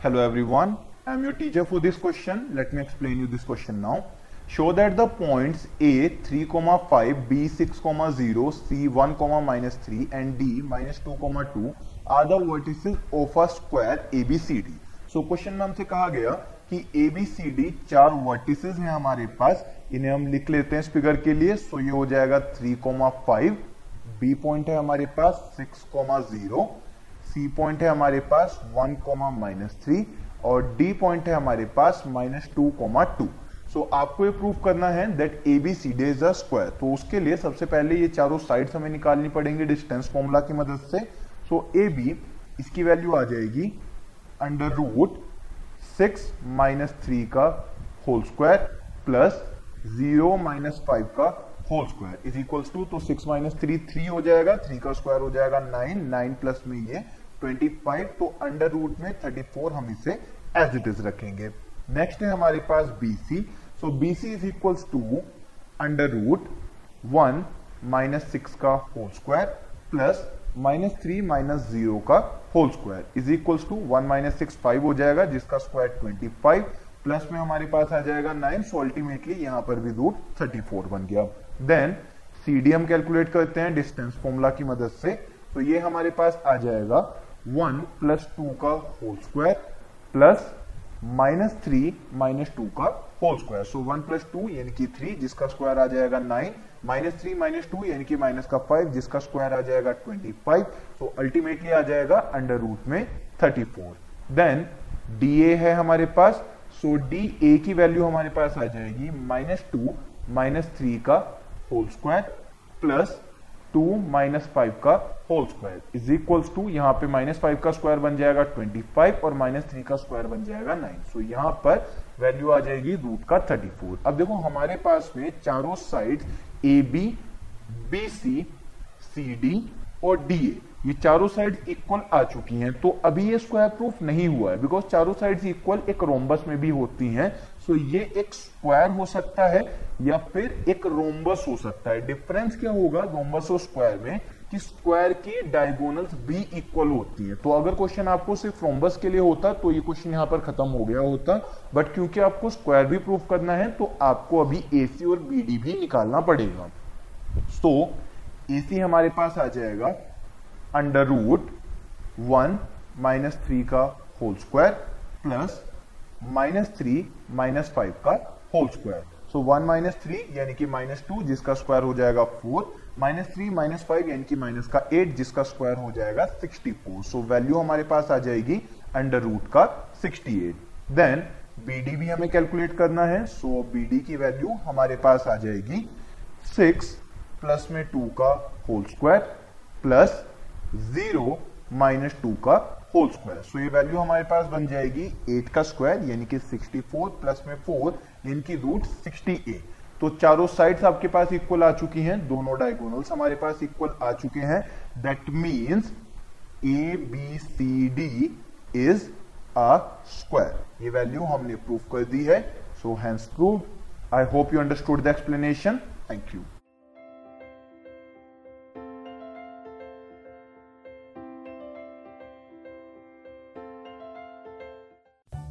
Hello everyone, I am your teacher for this question. Let me explain you this question now. Show that the points A 3, 5, B 6, 0, C 1, minus 3 and D minus 2, 2 are the vertices of a square ABCD. So question में हमसे कहा गया कि ABCD चार vertices हैं हमारे पास इन्हें हम लिख लेते हैं इस फिगर के लिए सो ये हो जाएगा 3, 5 B पॉइंट है हमारे पास 6, 0 सी पॉइंट है हमारे पास वन कोमा माइनस थ्री और डी पॉइंट है हमारे पास minus two comma two so आपको ये प्रूव करना है that A B C D is a square तो उसके लिए सबसे पहले ये चारों साइड हमें निकालनी पड़ेंगे डिस्टेंस फॉर्मूला की मदद से. सो ए बी इसकी वैल्यू आ जाएगी under root six minus three का whole square plus zero minus five का whole square is equals to तो सिक्स माइनस थ्री थ्री हो जाएगा. थ्री का स्क्वायर हो जाएगा नाइन नाइन प्लस में ये 25 तो अंडर रूट में 34 हम इसे एज इट इज़ रखेंगे। नेक्स्ट है हमारे पास BC so BC is equals to under root one minus six का whole square plus minus three minus zero का whole square is equals to one minus six five हो जाएगा, जिसका square twenty five plus में हमारे पास आ जाएगा नाइन सो अल्टीमेटली यहाँ पर भी रूट थर्टी फोर बन गया। देन सी हम कैलकुलेट करते हैं डिस्टेंस फॉर्मूला की मदद से तो ये हमारे पास आ जाएगा वन प्लस टू का whole square plus minus three minus two का whole square. So one plus two यानी कि थ्री, जिसका स्क्वायर आ जाएगा nine. Minus three minus two यानी कि माइनस का फाइव, जिसका स्क्वायर आ जाएगा ट्वेंटी फाइव। तो अल्टीमेटली आ जाएगा अंडर रूट में thirty four. Then D A है हमारे पास। सो डी ए की वैल्यू हमारे पास आ जाएगी माइनस टू माइनस थ्री का whole square plus two minus five का whole square. Is equals to यहाँ पे माइनस फाइव का स्क्वायर बन जाएगा ट्वेंटी फाइव और माइनस थ्री का स्क्वायर बन जाएगा नाइन। सो so, यहाँ पर वैल्यू आ जाएगी रूट का थर्टी फोर अब देखो हमारे पास में चारों side A B B C C D और डी ए ये चारों साइड इक्वल आ चुकी हैं। तो अभी ये स्क्वायर प्रूफ नहीं हुआ है बिकॉज़ चारों साइड इक्वल एक रोम्बस में भी होती हैं। सो ये एक स्क्वायर हो सकता है या फिर एक रोम्बस हो सकता है। डिफरेंस क्या होगा रोम्बस और स्क्वायर में? कि स्क्वायर की डायगोनल्स भी इक्वल होती है। तो अगर क्वेश्चन आपको सिर्फ़ रोम्बस के लिए होता तो ये क्वेश्चन यहाँ पर खत्म हो गया होता। बट क्योंकि आपको स्क्वायर भी प्रूफ करना है तो आपको अभी एसी और बीडी भी निकालना पड़ेगा। सो एसी हमारे पास आ जाएगा under root one minus three का whole square plus minus three minus five का whole square so one minus three यानी कि माइनस टू जिसका स्क्वायर हो जाएगा four minus three minus five यानी कि माइनस का एट जिसका स्क्वायर हो जाएगा सिक्सटी फोर सो वैल्यू हमारे पास आ जाएगी अंडर रूट का sixty eight then B D भी हमें कैलकुलेट करना है. सो so, बीडी की वैल्यू हमारे पास आ जाएगी सिक्स प्लस में टू का whole square plus zero minus two का होल स्क्वायर। सो ये वैल्यू हमारे पास बन जाएगी एट का स्क्वायर यानी कि सिक्सटी फोर प्लस में फोर यानी कि रूट सिक्सटी तो चारों साइड्स आपके पास इक्वल आ चुकी हैं, दोनों डायगोनल्स हमारे पास इक्वल आ चुके हैं। That means A B C D is a square ये वैल्यू हमने प्रूव कर दी है। So hence prove I hope you understood the explanation thank you